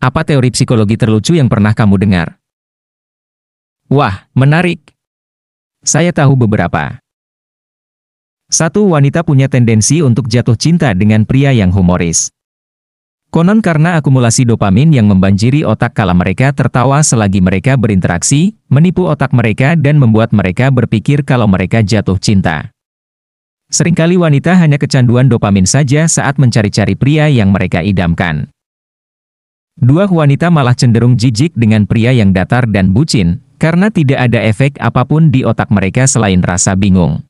Apa teori psikologi terlucu yang pernah kamu dengar? Wah, menarik. Saya tahu beberapa. Satu wanita punya tendensi untuk jatuh cinta dengan pria yang humoris. Konon karena akumulasi dopamin yang membanjiri otak kala mereka tertawa selagi mereka berinteraksi, menipu otak mereka dan membuat mereka berpikir kalau mereka jatuh cinta. Seringkali wanita hanya kecanduan dopamin saja saat mencari-cari pria yang mereka idamkan. Dua wanita malah cenderung jijik dengan pria yang datar dan bucin, karena tidak ada efek apa pun di otak mereka selain rasa bingung.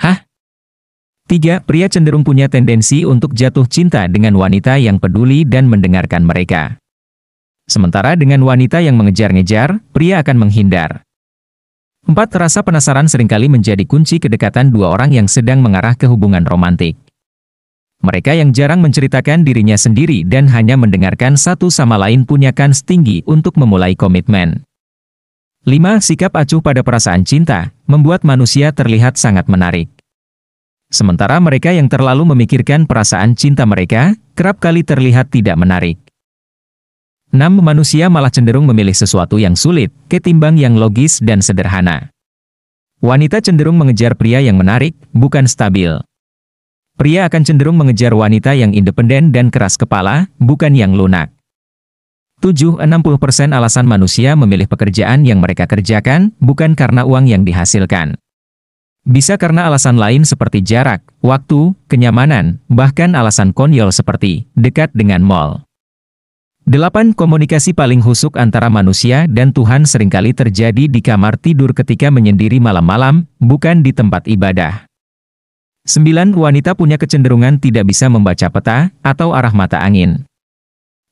Hah? Tiga, pria cenderung punya tendensi untuk jatuh cinta dengan wanita yang peduli dan mendengarkan mereka. Sementara dengan wanita yang mengejar-ngejar, pria akan menghindar. Empat, rasa penasaran sering kali menjadi kunci kedekatan dua orang yang sedang mengarah ke hubungan romantik. Mereka yang jarang menceritakan dirinya sendiri dan hanya mendengarkan satu sama lain punya kans tinggi untuk memulai komitmen. 5. Sikap acuh pada perasaan cinta, membuat manusia terlihat sangat menarik. Sementara mereka yang terlalu memikirkan perasaan cinta mereka, kerap kali terlihat tidak menarik. 6. Manusia malah cenderung memilih sesuatu yang sulit, ketimbang yang logis dan sederhana. Wanita cenderung mengejar pria yang menarik, bukan stabil. Pria akan cenderung mengejar wanita yang independen dan keras kepala, bukan yang lunak. 7. 60% alasan manusia memilih pekerjaan yang mereka kerjakan, bukan karena uang yang dihasilkan. Bisa karena alasan lain seperti jarak, waktu, kenyamanan, bahkan alasan konyol seperti dekat dengan mall. 8. Komunikasi paling husuk antara manusia dan Tuhan sering kali terjadi di kamar tidur ketika menyendiri malam-malam, bukan di tempat ibadah. 9. Wanita punya kecenderungan tidak bisa membaca peta atau arah mata angin.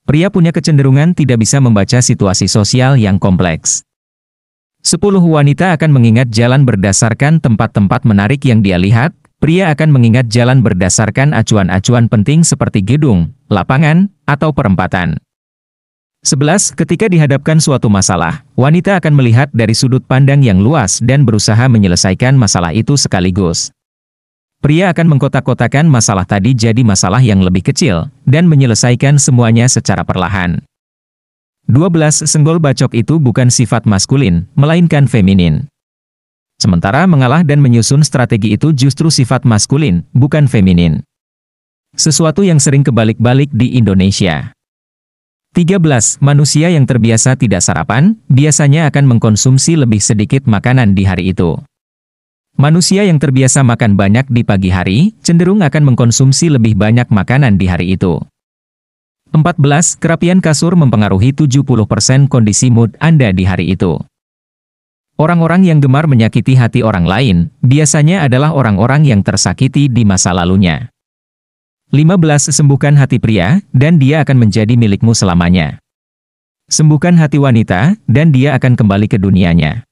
Pria punya kecenderungan tidak bisa membaca situasi sosial yang kompleks. Sepuluh wanita akan mengingat jalan berdasarkan tempat-tempat menarik yang dia lihat, pria akan mengingat jalan berdasarkan acuan-acuan penting seperti gedung, lapangan, atau perempatan. 11. Ketika dihadapkan suatu masalah, wanita akan melihat dari sudut pandang yang luas dan berusaha menyelesaikan masalah itu sekaligus. Pria akan mengkotak-kotakan masalah tadi jadi masalah yang lebih kecil, dan menyelesaikan semuanya secara perlahan. 12. Senggol bacok itu bukan sifat maskulin, melainkan feminin. Sementara mengalah dan menyusun strategi itu justru sifat maskulin, bukan feminin. Sesuatu yang sering kebalik-balik di Indonesia. 13. Manusia yang terbiasa tidak sarapan, biasanya akan mengkonsumsi lebih sedikit makanan di hari itu. Manusia yang terbiasa makan banyak di pagi hari, cenderung akan mengkonsumsi lebih banyak makanan di hari itu. 14. Kerapian kasur mempengaruhi 70% kondisi mood Anda di hari itu. Orang-orang yang gemar menyakiti hati orang lain, biasanya adalah orang-orang yang tersakiti di masa lalunya. 15. Sembuhkan hati pria, dan dia akan menjadi milikmu selamanya. Sembuhkan hati wanita, dan dia akan kembali ke dunianya.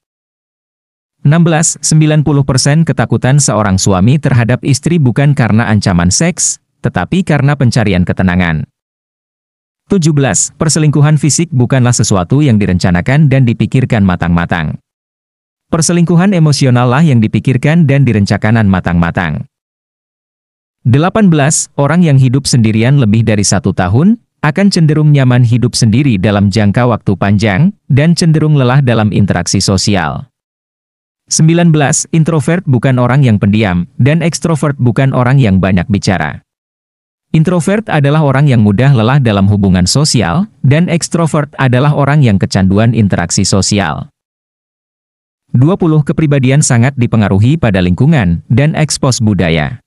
16. 90% ketakutan seorang suami terhadap istri bukan karena ancaman seks, tetapi karena pencarian ketenangan. 17. Perselingkuhan fisik bukanlah sesuatu yang direncanakan dan dipikirkan matang-matang. Perselingkuhan emosionallah yang dipikirkan dan direncanakan matang-matang. 18. Orang yang hidup sendirian lebih dari satu tahun, akan cenderung nyaman hidup sendiri dalam jangka waktu panjang, dan cenderung lelah dalam interaksi sosial. 19. Introvert bukan orang yang pendiam, dan ekstrovert bukan orang yang banyak bicara. Introvert adalah orang yang mudah lelah dalam hubungan sosial, dan ekstrovert adalah orang yang kecanduan interaksi sosial. 20. Kepribadian sangat dipengaruhi pada lingkungan dan ekspos budaya.